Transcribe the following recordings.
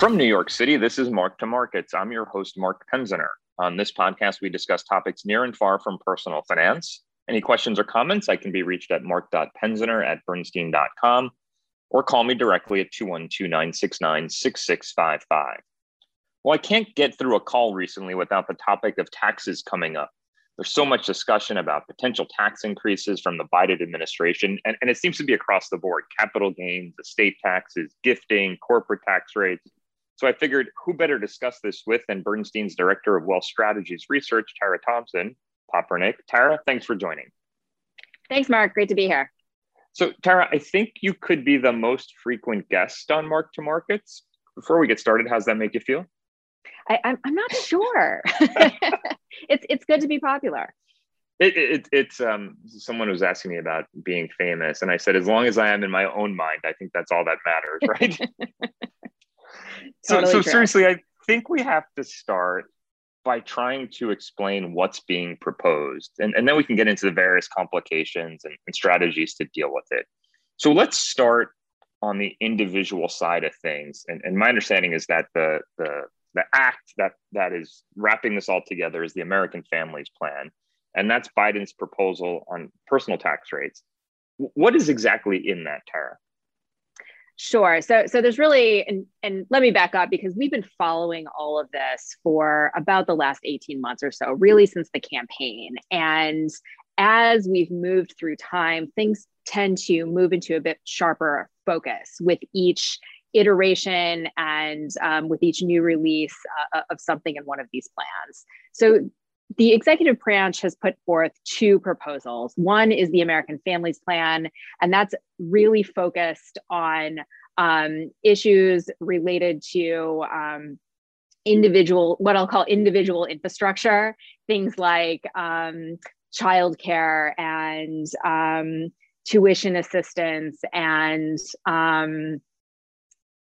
From New York City, this is Mark to Markets. I'm your host, Mark Penziner. On this podcast, we discuss topics near and far from personal finance. Any questions or comments, I can be reached at mark.penziner at bernstein.com or call me directly at 212 969 6655. Well, I can't get through a call recently without the topic of taxes coming up. There's so much discussion about potential tax increases from the Biden administration, and, and it seems to be across the board capital gains, estate taxes, gifting, corporate tax rates. So I figured who better discuss this with than Bernstein's Director of Wealth Strategies Research, Tara Thompson, Popernik. Tara, thanks for joining. Thanks, Mark. Great to be here. So, Tara, I think you could be the most frequent guest on Mark to Markets. Before we get started, how's that make you feel? I, am I'm, I'm not sure. it's it's good to be popular. It, it, it's um, someone was asking me about being famous, and I said, as long as I am in my own mind, I think that's all that matters, right? so, so seriously, I think we have to start by trying to explain what's being proposed, and, and then we can get into the various complications and, and strategies to deal with it. So let's start on the individual side of things. And, and my understanding is that the, the the act that that is wrapping this all together is the American Families Plan, and that's Biden's proposal on personal tax rates. What is exactly in that, Tara? Sure. So, so there's really, and, and let me back up because we've been following all of this for about the last 18 months or so, really since the campaign. And as we've moved through time, things tend to move into a bit sharper focus with each iteration and um, with each new release uh, of something in one of these plans. So the executive branch has put forth two proposals. One is the American Families Plan, and that's really focused on um, issues related to um, individual, what I'll call individual infrastructure, things like um, childcare and um, tuition assistance and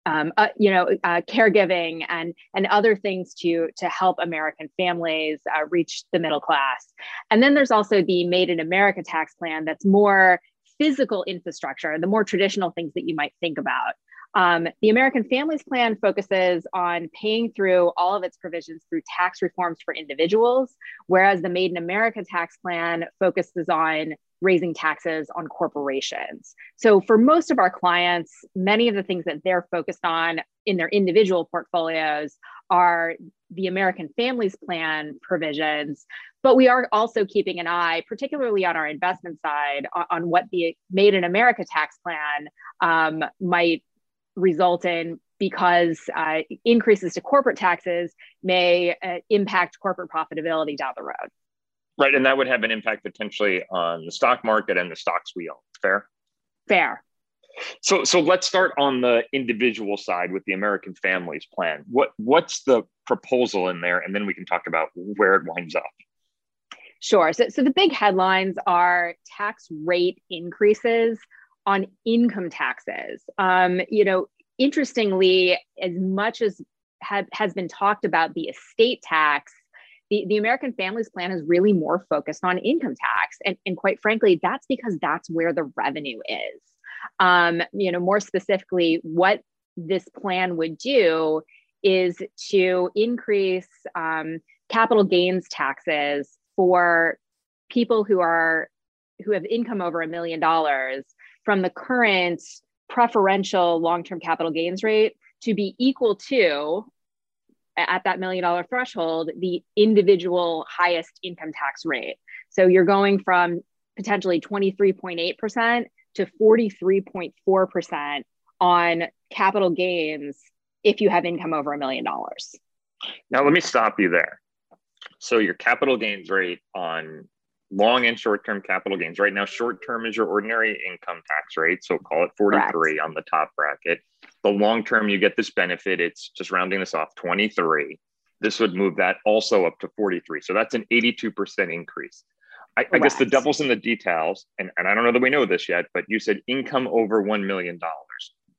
um, uh, you know, uh, caregiving and and other things to to help American families uh, reach the middle class. And then there's also the Made in America tax plan that's more physical infrastructure, the more traditional things that you might think about. Um, the American Families Plan focuses on paying through all of its provisions through tax reforms for individuals, whereas the Made in America tax plan focuses on raising taxes on corporations. So, for most of our clients, many of the things that they're focused on in their individual portfolios are the American Families Plan provisions. But we are also keeping an eye, particularly on our investment side, on, on what the Made in America tax plan um, might result in because uh, increases to corporate taxes may uh, impact corporate profitability down the road. Right. And that would have an impact potentially on the stock market and the stocks we own. Fair? Fair. So so let's start on the individual side with the American Families Plan. What what's the proposal in there? And then we can talk about where it winds up. Sure. So, so the big headlines are tax rate increases on income taxes. Um, you know, interestingly, as much as have, has been talked about the estate tax the, the American Families Plan is really more focused on income tax. And, and quite frankly, that's because that's where the revenue is. Um, you know, more specifically, what this plan would do is to increase um, capital gains taxes for people who are who have income over a million dollars from the current preferential long-term capital gains rate to be equal to at that million dollar threshold the individual highest income tax rate. So you're going from potentially 23.8% to 43.4% on capital gains if you have income over a million dollars. Now, let me stop you there. So, your capital gains rate on long and short term capital gains. Right now, short term is your ordinary income tax rate. So, call it 43 Correct. on the top bracket. The long term, you get this benefit. It's just rounding this off 23. This would move that also up to 43. So that's an 82% increase. I, I, guess the devil's in the details, and, and I don't know that we know this yet, but you said income over $1 million.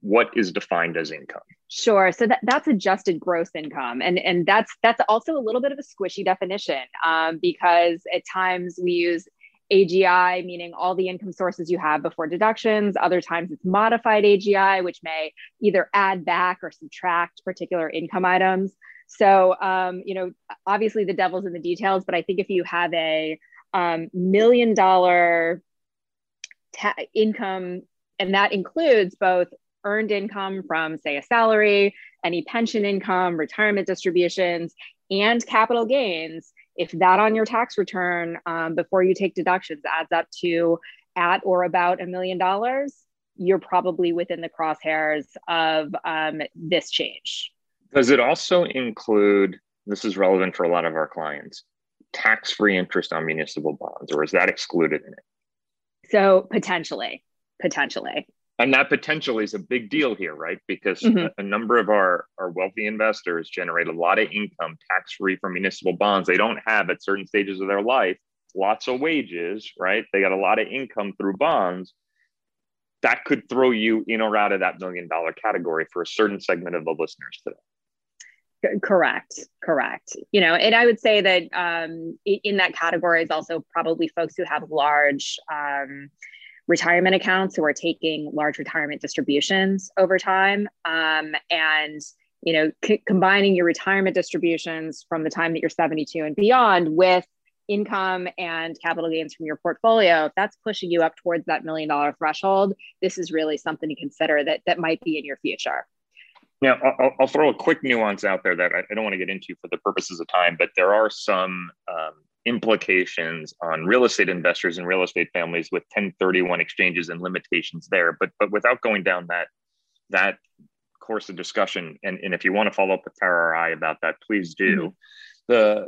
What is defined as income? Sure. So that, that's adjusted gross income. And, and that's that's also a little bit of a squishy definition um, because at times we use AGI, meaning all the income sources you have before deductions. Other times it's modified AGI, which may either add back or subtract particular income items. So, um, you know, obviously the devil's in the details, but I think if you have a um, million dollar ta- income, and that includes both earned income from, say, a salary, any pension income, retirement distributions, and capital gains, if that on your tax return um, before you take deductions adds up to at or about a million dollars, you're probably within the crosshairs of um, this change. Does it also include, this is relevant for a lot of our clients, tax free interest on municipal bonds, or is that excluded in it? So potentially, potentially and that potentially is a big deal here right? Because mm-hmm. a, number of our, our wealthy investors generate a lot of income tax free from municipal bonds. They don't have at certain stages of their life lots of wages right? They got a lot of income through bonds. That could throw you in or out of that million dollar category for a certain segment of the listeners today. Correct correct. You know and i would say that um, in that category is also probably folks who have large um, retirement accounts who are taking large retirement distributions over time. Um, and you know c- combining your retirement distributions from the time that you're 72 and beyond with income and capital gains from your portfolio if that's pushing you up towards that million dollar threshold. This is really something to consider that that might be in your future. Now i'll, I'll throw a quick nuance out there that i, I don't want to get into for the purposes of time but there are some um, implications on real estate investors and real estate families with 1031 exchanges and limitations there. But but without going down that that course of discussion, and, and if you want to follow up with Tara or I about that, please do. Mm-hmm. The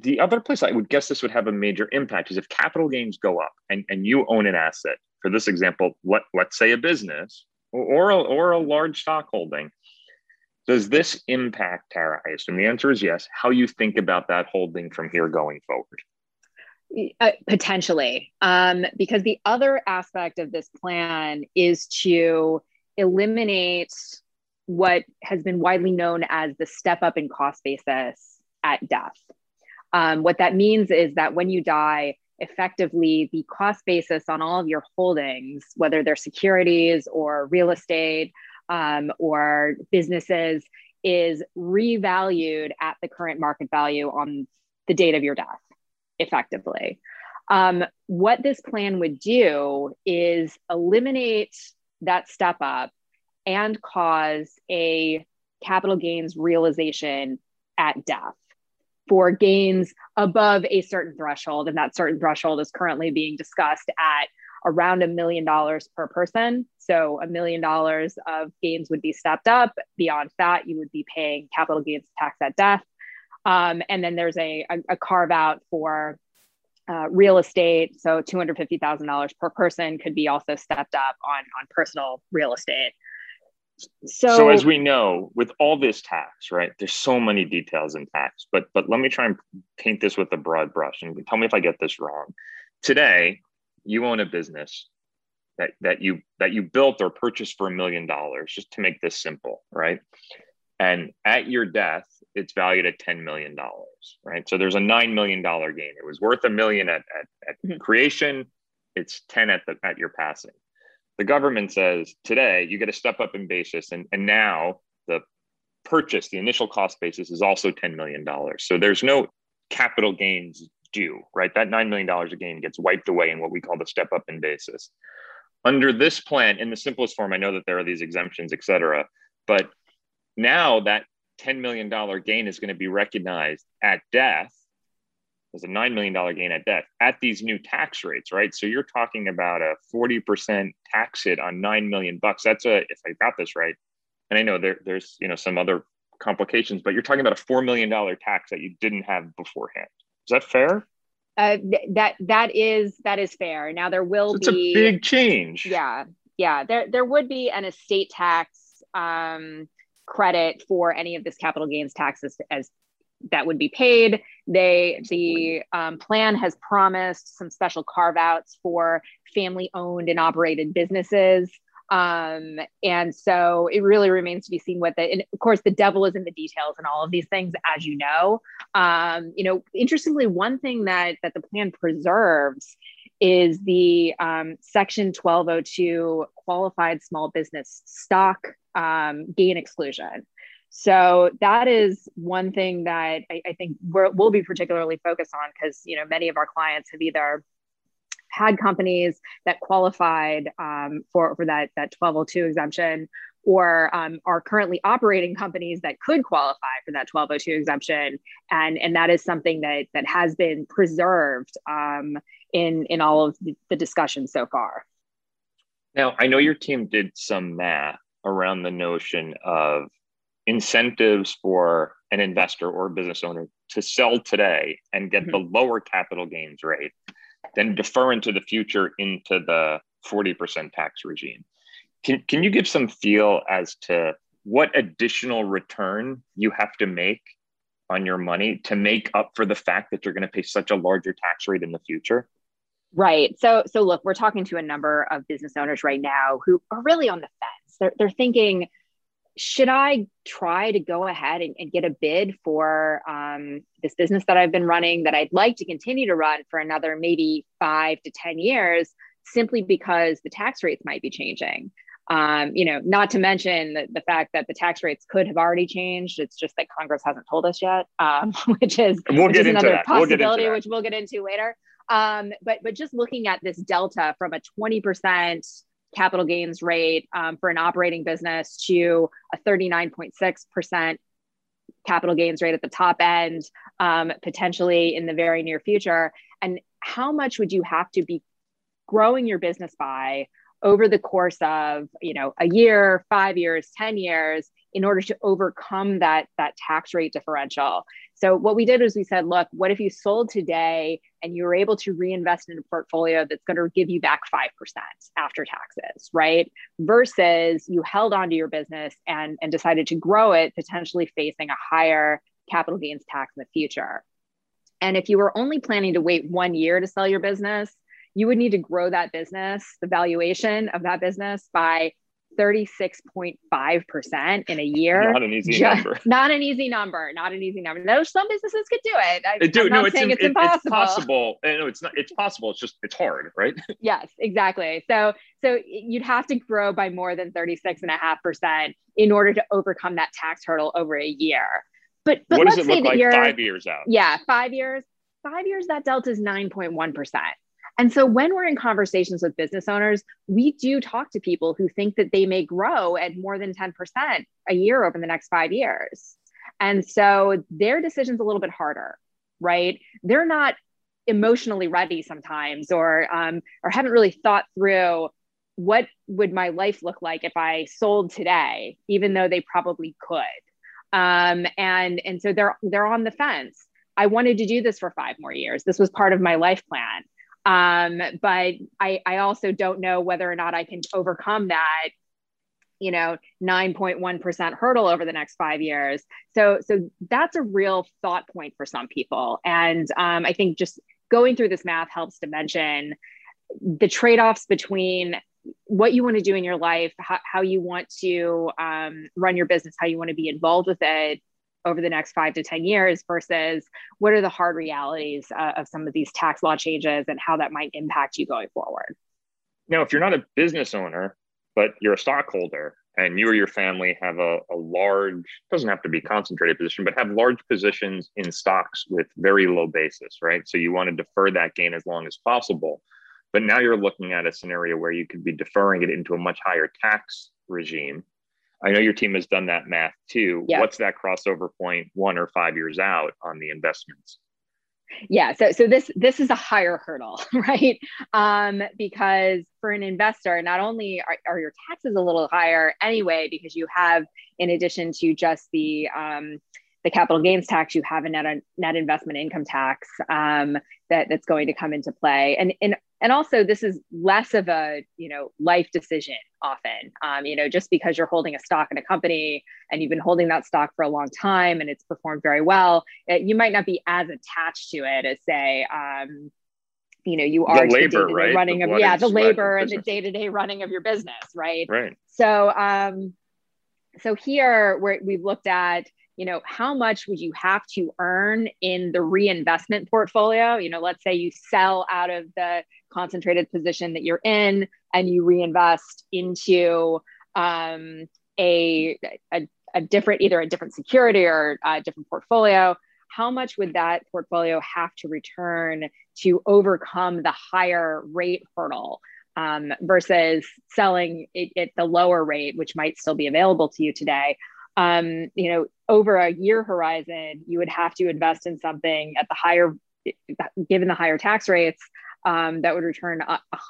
the other place I would guess this would have a major impact is if capital gains go up and, and you own an asset. For this example, let, let's say a business or, or, a, or a large stock holding does this impact Tara? I assume the answer is yes. How you think about that holding from here going forward? Uh, potentially, um, because the other aspect of this plan is to eliminate what has been widely known as the step up in cost basis at death. Um, what that means is that when you die, effectively the cost basis on all of your holdings, whether they're securities or real estate um, or businesses is revalued at the current market value on the date of your death, effectively. Um, what this plan would do is eliminate that step up and cause a capital gains realization at death for gains above a certain threshold. And that certain threshold is currently being discussed at around a million dollars per person. So a million dollars of gains would be stepped up. Beyond that, you would be paying capital gains tax at death. Um, and then there's a, a, a carve out for uh, real estate. So $250,000 per person could be also stepped up on, on personal real estate. So, so as we know, with all this tax, right? There's so many details in tax, but but let me try and paint this with a broad brush and tell me if I get this wrong. Today, you own a business that that you that you built or purchased for a million dollars just to make this simple right? And at your death it's valued at 10 million dollars right? So there's a 9 million dollar gain. It was worth a million at, at, at mm-hmm. creation. It's 10 at the at your passing. The government says today you get a step up in basis and, and now the purchase the initial cost basis is also 10 million dollars. So there's no capital gains due, right? That $9 million a gain gets wiped away in what we call the step up in basis. Under this plan, in the simplest form, I know that there are these exemptions, et cetera, but now that $10 million gain is going to be recognized at death as a $9 million gain at death at these new tax rates, right? So you're talking about a 40% tax hit on 9 million bucks. That's a, if I got this right, and I know there, there's, you know, some other complications, but you're talking about a $4 million tax that you didn't have beforehand. Is that fair? Uh, th- that that is that is fair. Now there will so be a big change. Yeah, yeah. There there would be an estate tax um, credit for any of this capital gains taxes as that would be paid. They the um, plan has promised some special carve outs for family owned and operated businesses. Um, and so it really remains to be seen what the, and of course, the devil is in the details and all of these things, as you know. Um, you know, interestingly, one thing that that the plan preserves is the um, Section 1202 qualified small business stock um, gain exclusion. So that is one thing that I, I think we will be particularly focused on because you know many of our clients have either had companies that qualified um, for for that that 1202 exemption or um, are currently operating companies that could qualify for that 1202 exemption. And and that is something that that has been preserved um, in in all of the, the discussions so far. Now i know your team did some math around the notion of incentives for an investor or business owner to sell today and get mm-hmm. the lower capital gains rate then defer into the future into the 40% tax regime. Can, can you give some feel as to what additional return you have to make on your money to make up for the fact that you're going to pay such a larger tax rate in the future? Right. So so look, we're talking to a number of business owners right now who are really on the fence. They're they're thinking, should I try to go ahead and, and get a bid for um, this business that I've been running that I'd like to continue to run for another maybe five to 10 years, simply because the tax rates might be changing? Um, you know, not to mention the, the, fact that the tax rates could have already changed. It's just that Congress hasn't told us yet, um, which is, we'll which is another that. possibility, we'll which we'll get into later. Um, but but just looking at this delta from a 20% capital gains rate um, for an operating business to a 39.6% capital gains rate at the top end, um, potentially in the very near future. And how much would you have to be growing your business by over the course of you know a year five years ten years in order to overcome that that tax rate differential so what we did was we said, look, what if you sold today and you were able to reinvest in a portfolio that's going to give you back 5% after taxes, right? Versus you held onto your business and, and decided to grow it, potentially facing a higher capital gains tax in the future. And if you were only planning to wait one year to sell your business, you would need to grow that business, the valuation of that business by 36.5% in a year. Not an easy Just, number. Not an easy number. Not an easy number. No, some businesses could do it. I, do. I'm no, it's, saying it's, it, impossible. It's possible. Eh, no, it's not. It's possible. It's just it's hard, right? yes, exactly. So so you'd have to grow by more than 36.5% in order to overcome that tax hurdle over a year. But but what let's does it say look that like you're five years out? Yeah, five years. Five years, that delta is 9.1%. And so when we're in conversations with business owners, we do talk to people who think that they may grow at more than 10% a year over the next five years. And so their decision's a little bit harder, right? They're not emotionally ready sometimes or um, or haven't really thought through what would my life look like if I sold today, even though they probably could. Um, and and so they're they're on the fence. I wanted to do this for five more years. This was part of my life plan. Um, but I, I also don't know whether or not I can overcome that you know 9.1% hurdle over the next five years. So so that's a real thought point for some people. And um, i think just going through this math helps to mention the trade-offs between what you want to do in your life how, how you want to um, run your business how you want to be involved with it over the next five to 10 years versus what are the hard realities uh, of some of these tax law changes and how that might impact you going forward. Now, if you're not a business owner, but you're a stockholder and you or your family have a, a large, doesn't have to be concentrated position, but have large positions in stocks with very low basis, right? So you want to defer that gain as long as possible. But now you're looking at a scenario where you could be deferring it into a much higher tax regime I know your team has done that math too. Yeah. What's that crossover point one or five years out on the investments? Yeah, so so this this is a higher hurdle, right? Um, because for an investor, not only are, are your taxes a little higher anyway, because you have, in addition to just the um, the capital gains tax, you have a net net investment income tax um, that that's going to come into play, and and and also this is less of a you know life decision often. Um, you know just because you're holding a stock in a company and you've been holding that stock for a long time and it's performed very well it, you might not be as attached to it as say um, you know you are the labor, the right? running the of yeah the labor and the day-to-day running of your business right? Right. So um so here where we've looked at you know, how much would you have to earn in the reinvestment portfolio? You know, let's say you sell out of the concentrated position that you're in and you reinvest into um, a, a, a different, either a different security or a different portfolio. How much would that portfolio have to return to overcome the higher rate hurdle um, versus selling it at the lower rate, which might still be available to you today? um, you know, over a year horizon, you would have to invest in something at the higher, given the higher tax rates, um, that would return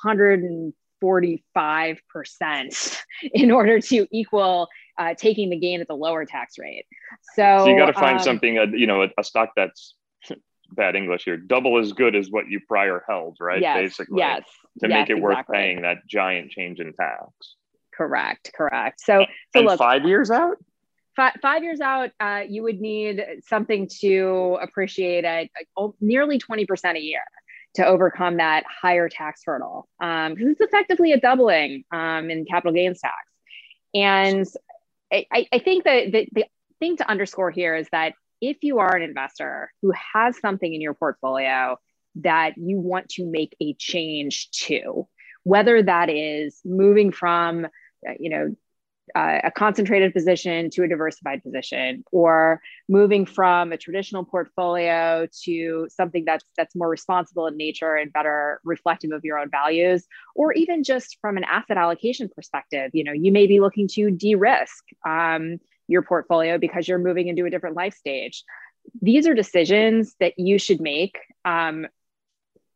145% in order to equal uh, taking the gain at the lower tax rate. So, so you got to find um, something, uh, you know, a, a stock that's bad English here, double as good as what you prior held, right? Yes, Basically, yes, to yes, make it exactly. worth paying that giant change in tax. Correct, correct. So, so and look, five years out five, five years out, uh, you would need something to appreciate at nearly 20% a year to overcome that higher tax hurdle. Because um, it's effectively a doubling um, in capital gains tax. And I, I think that the, the thing to underscore here is that if you are an investor who has something in your portfolio that you want to make a change to, whether that is moving from you know uh, a concentrated position to a diversified position or moving from a traditional portfolio to something that's that's more responsible in nature and better reflective of your own values or even just from an asset allocation perspective. You know you may be looking to de-risk um, your portfolio because you're moving into a different life stage. These are decisions that you should make um,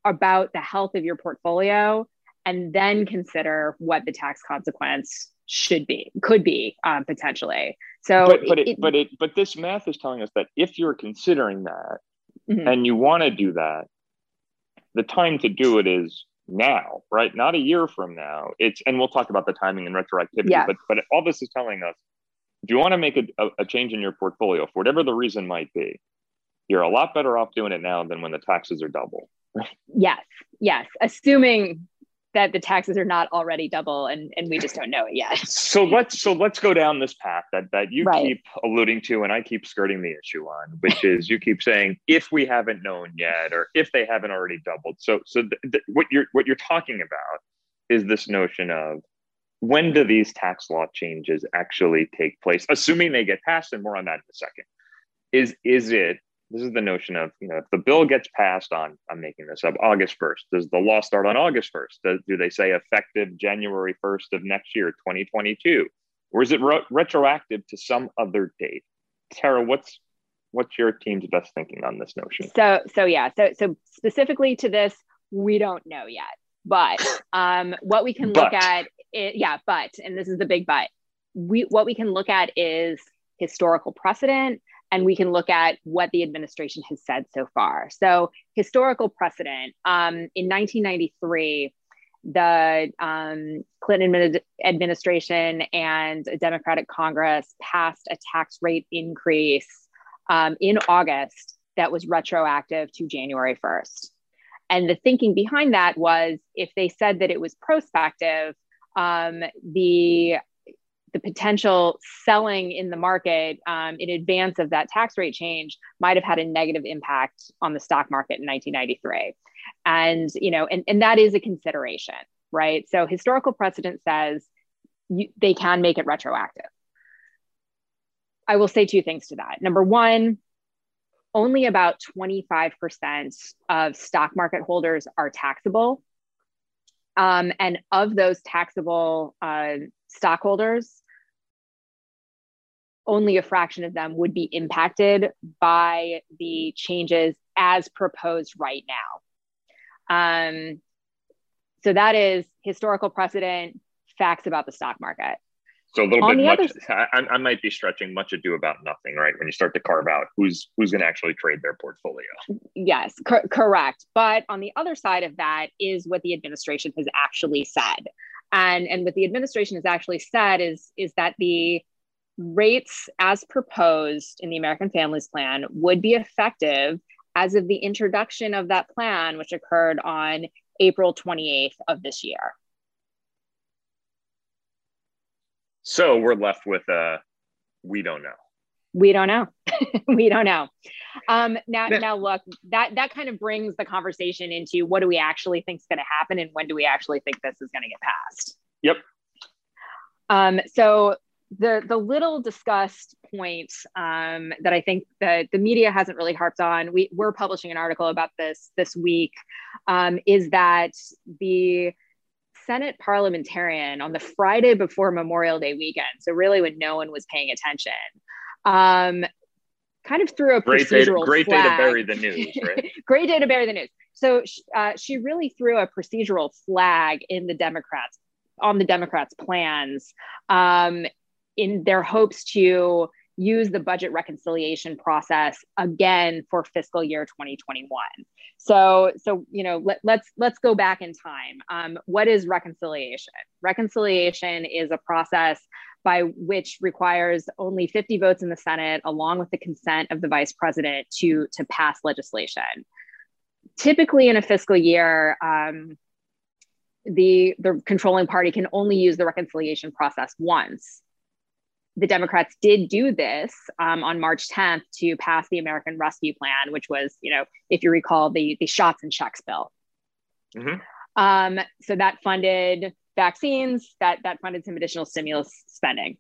about the health of your portfolio and then consider what the tax consequence should be, could be um, potentially. So, but but it, it, but it but this math is telling us that if you're considering that mm-hmm. and you want to do that, the time to do it is now, right? Not a year from now. It's and we'll talk about the timing and retroactivity. Yeah. But but all this is telling us, if you want to make a, a, a change in your portfolio for whatever the reason might be, you're a lot better off doing it now than when the taxes are double. yes, yes. Assuming that the taxes are not already double and, and we just don't know it yet. So let's so let's go down this path that that you right. keep alluding to and I keep skirting the issue on, which is you keep saying if we haven't known yet or if they haven't already doubled. So so th- th- what you're what you're talking about is this notion of when do these tax law changes actually take place, assuming they get passed, and more on that in a second. Is is it this is the notion of you know if the bill gets passed on i'm making this up august 1st does the law start on august 1st do, do they say effective january 1st of next year 2022 or is it re- retroactive to some other date? Tara what's what's your team's best thinking on this notion? So so yeah. So so specifically to this we don't know yet. But um what we can look at it, yeah but and this is the big but. We what we can look at is historical precedent and we can look at what the administration has said so far. So, historical precedent um, in 1993, the um, Clinton administration and a Democratic Congress passed a tax rate increase um, in August that was retroactive to January 1st. And the thinking behind that was if they said that it was prospective, um, the the potential selling in the market um, in advance of that tax rate change might have had a negative impact on the stock market in 1993 and you know and, and that is a consideration right? So historical precedent says you, they can make it retroactive. I will say two things to that. Number one only about 25% of stock market holders are taxable. Um, and of those taxable uh, stockholders, only a fraction of them would be impacted by the changes as proposed right now. Um, so that is historical precedent, facts about the stock market. So a little On bit much. Other... I, I, might be stretching much ado about nothing, right? When you start to carve out who's who's going to actually trade their portfolio. Yes, co- correct. But on the other side of that is what the administration has actually said, and and what the administration has actually said is is that the rates as proposed in the American Families Plan would be effective as of the introduction of that plan, which occurred on April 28th of this year. So we're left with a we don't know. We don't know. we don't know. Um, now, yeah. now look, that that kind of brings the conversation into what do we actually think is going to happen, and when do we actually think this is going to get passed? Yep. Um, so the the little discussed point um, that I think that the media hasn't really harped on, we we're publishing an article about this this week, um, is that the Senate parliamentarian on the Friday before Memorial Day weekend, so really when no one was paying attention, um, kind of threw a great procedural day, great flag. day to bury the news, right? great day to bury the news. So uh, she really threw a procedural flag in the Democrats on the Democrats' plans um, in their hopes to use the budget reconciliation process again for fiscal year 2021 so so you know let, us let's, let's go back in time. Um, what is reconciliation? Reconciliation is a process by which requires only 50 votes in the senate along with the consent of the vice president to to pass legislation. Typically in a fiscal year um, the the controlling party can only use the reconciliation process once the Democrats did do this um, on March 10th to pass the American Rescue Plan, which was, you know, if you recall, the the shots and checks bill. Mm-hmm. Um, so that funded vaccines, that that funded some additional stimulus spending.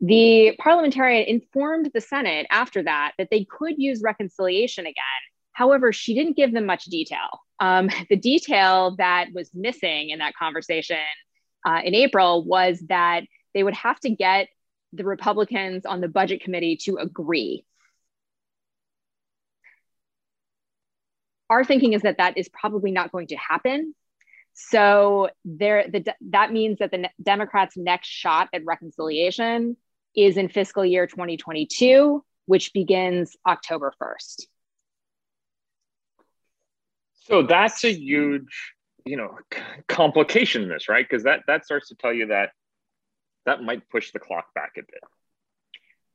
The parliamentarian informed the Senate after that that they could use reconciliation again. However, she didn't give them much detail. Um, the detail that was missing in that conversation uh, in April was that they would have to get the Republicans on the budget committee to agree. Our thinking is that that is probably not going to happen. So there, the, that means that the Democrats' next shot at reconciliation is in fiscal year 2022, which begins October 1st. So that's a huge, you know, complication in this, right? Because that that starts to tell you that that might push the clock back a bit.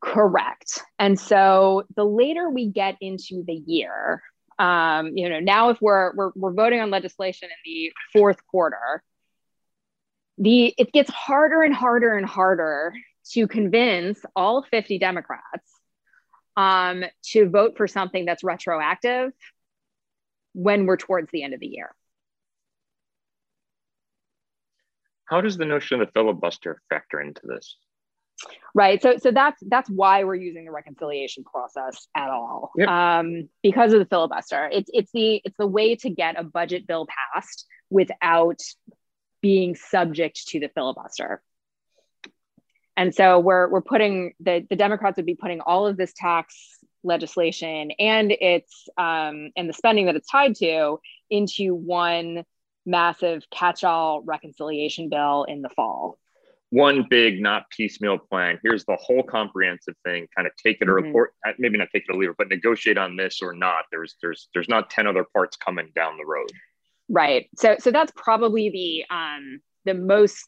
Correct. And so the later we get into the year, um, you know, now if we're, we're we're voting on legislation in the fourth quarter, the it gets harder and harder and harder to convince all 50 Democrats um, to vote for something that's retroactive when we're towards the end of the year. How does the notion of the filibuster factor into this? Right. So so that's that's why we're using the reconciliation process at all. Yep. Um, because of the filibuster. It's it's the it's the way to get a budget bill passed without being subject to the filibuster. And so we're we're putting the the Democrats would be putting all of this tax legislation and its um, and the spending that it's tied to into one massive catch-all reconciliation bill in the fall. One big not piecemeal plan. Here's the whole comprehensive thing kind of take it mm-hmm. or, or maybe not take it or leave it but negotiate on this or not. There's there's there's not 10 other parts coming down the road. Right. So so that's probably the um the most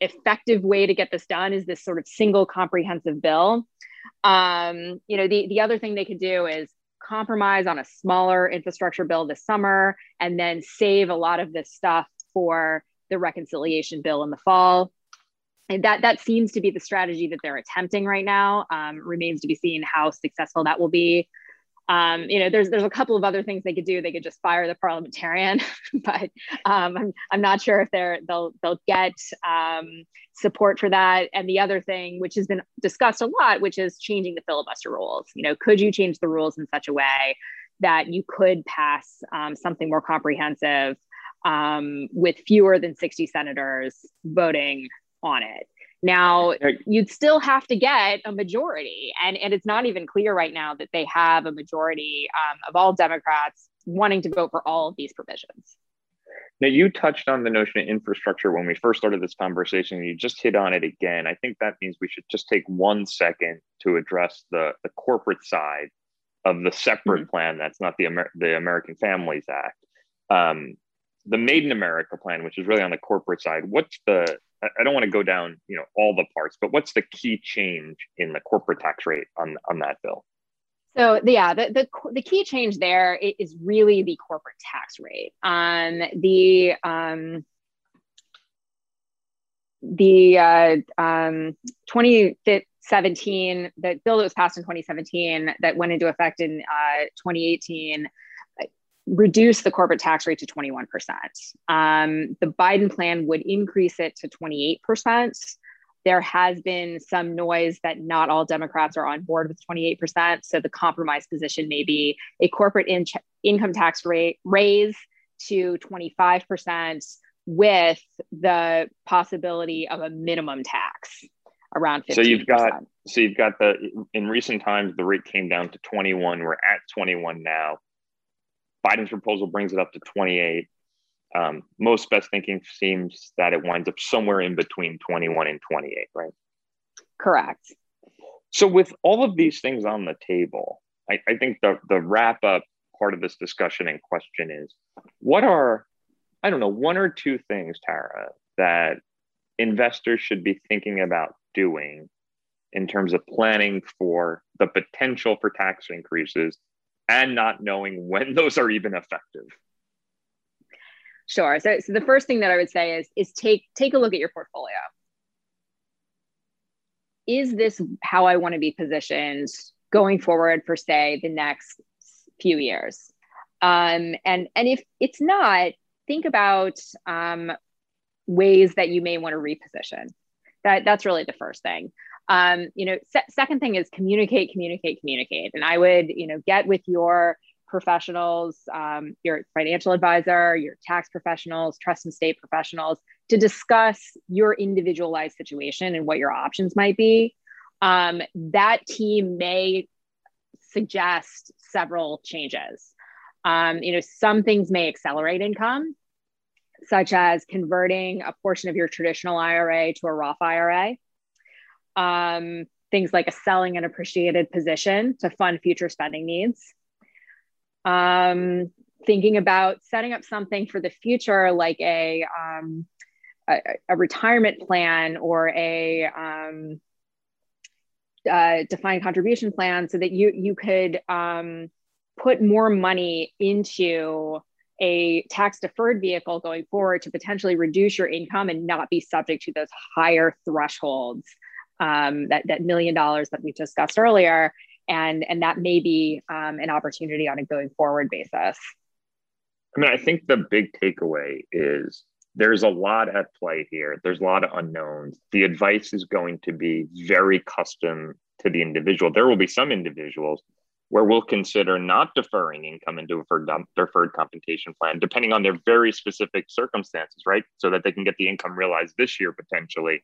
effective way to get this done is this sort of single comprehensive bill. Um you know the the other thing they could do is compromise on a smaller infrastructure bill this summer and then save a lot of this stuff for the reconciliation bill in the fall. And that that seems to be the strategy that they're attempting right now. Um, remains to be seen how successful that will be. Um, you know, there's there's a couple of other things they could do. They could just fire the parliamentarian, but um, I'm I'm not sure if they're they'll they'll get um, support for that. And the other thing, which has been discussed a lot, which is changing the filibuster rules. You know, could you change the rules in such a way that you could pass um, something more comprehensive um, with fewer than 60 senators voting on it? Now, you'd still have to get a majority. And, and it's not even clear right now that they have a majority um, of all Democrats wanting to vote for all of these provisions. Now, you touched on the notion of infrastructure when we first started this conversation, and you just hit on it again. I think that means we should just take one second to address the, the corporate side of the separate mm-hmm. plan that's not the, Amer- the American Families Act. Um, the Made in America plan, which is really on the corporate side, what's the I don't want to go down, you know, all the parts, but what's the key change in the corporate tax rate on on that bill? So yeah, the, the the key change there is really the corporate tax rate. Um, the um, the uh, um, 26 17, the bill that was passed in 2017 that went into effect in uh, 2018 reduced the corporate tax rate to 21%. Um, the Biden plan would increase it to 28%. There has been some noise that not all Democrats are on board with 28%. So the compromise position may be a corporate in- income tax rate raise to 25% with the possibility of a minimum tax around 15%. So you've got so you've got the in recent times the rate came down to 21. We're at 21 now. Biden's proposal brings it up to 28. Um, most best thinking seems that it winds up somewhere in between 21 and 28, right? Correct. So with all of these things on the table, I, I think the the wrap up part of this discussion and question is what are I don't know one or two things, Tara, that investors should be thinking about doing in terms of planning for the potential for tax increases and not knowing when those are even effective? Sure. So, so the first thing that I would say is is take take a look at your portfolio. Is this how I want to be positioned going forward for say the next few years? Um, and and if it's not, think about um, ways that you may want to reposition. That that's really the first thing. Um, you know, se- second thing is communicate, communicate, communicate. And I would, you know, get with your professionals, um, your financial advisor, your tax professionals, trust and state professionals to discuss your individualized situation and what your options might be. Um, that team may suggest several changes. Um, you know, some things may accelerate income, such as converting a portion of your traditional IRA to a Roth IRA um, things like a selling an appreciated position to fund future spending needs. Um, thinking about setting up something for the future like a, um, a, a, retirement plan or a um, uh, defined contribution plan so that you, you could um, put more money into a tax deferred vehicle going forward to potentially reduce your income and not be subject to those higher thresholds um, that, that million dollars that we discussed earlier. And, and that may be um, an opportunity on a going forward basis. I mean, I think the big takeaway is there's a lot at play here. There's a lot of unknowns. The advice is going to be very custom to the individual. There will be some individuals where we'll consider not deferring income into a deferred, deferred compensation plan, depending on their very specific circumstances, right? So that they can get the income realized this year potentially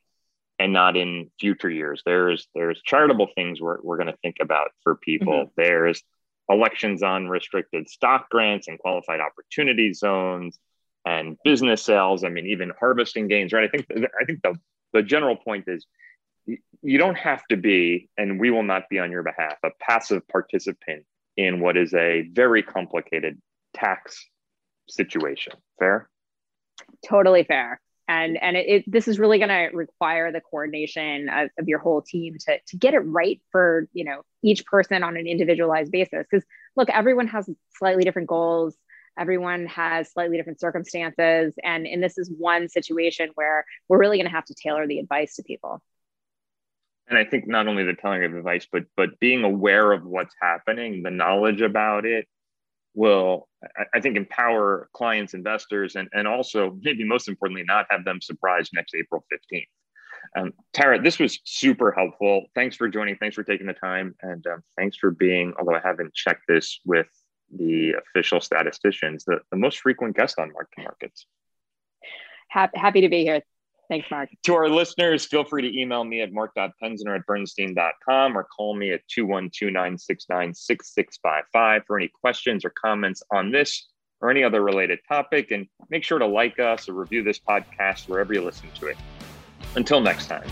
and not in future years. There's there's charitable things we're, we're going to think about for people. Mm-hmm. There's elections on restricted stock grants and qualified opportunity zones and business sales. I mean, even harvesting gains, right? I think I think the the general point is you don't have to be, and we will not be on your behalf, a passive participant in what is a very complicated tax situation. Fair? Totally fair and and it, it, this is really going to require the coordination of, of, your whole team to, to get it right for you know each person on an individualized basis. Because look everyone has slightly different goals. Everyone has slightly different circumstances. And and this is one situation where we're really going to have to tailor the advice to people. And i think not only the tailoring of advice but but being aware of what's happening the knowledge about it will I think empower clients, investors, and, and also maybe most importantly, not have them surprised next April 15th. Um, Tara, this was super helpful. Thanks for joining. Thanks for taking the time. And um, thanks for being, although I haven't checked this with the official statisticians, the, the most frequent guest on Market Markets. Happy to be here. Thanks, Mark. To our listeners, feel free to email me at mark.penziner at bernstein.com or call me at 212-969-6655 for any questions or comments on this or any other related topic. And make sure to like us or review this podcast wherever you listen to it. Until next time.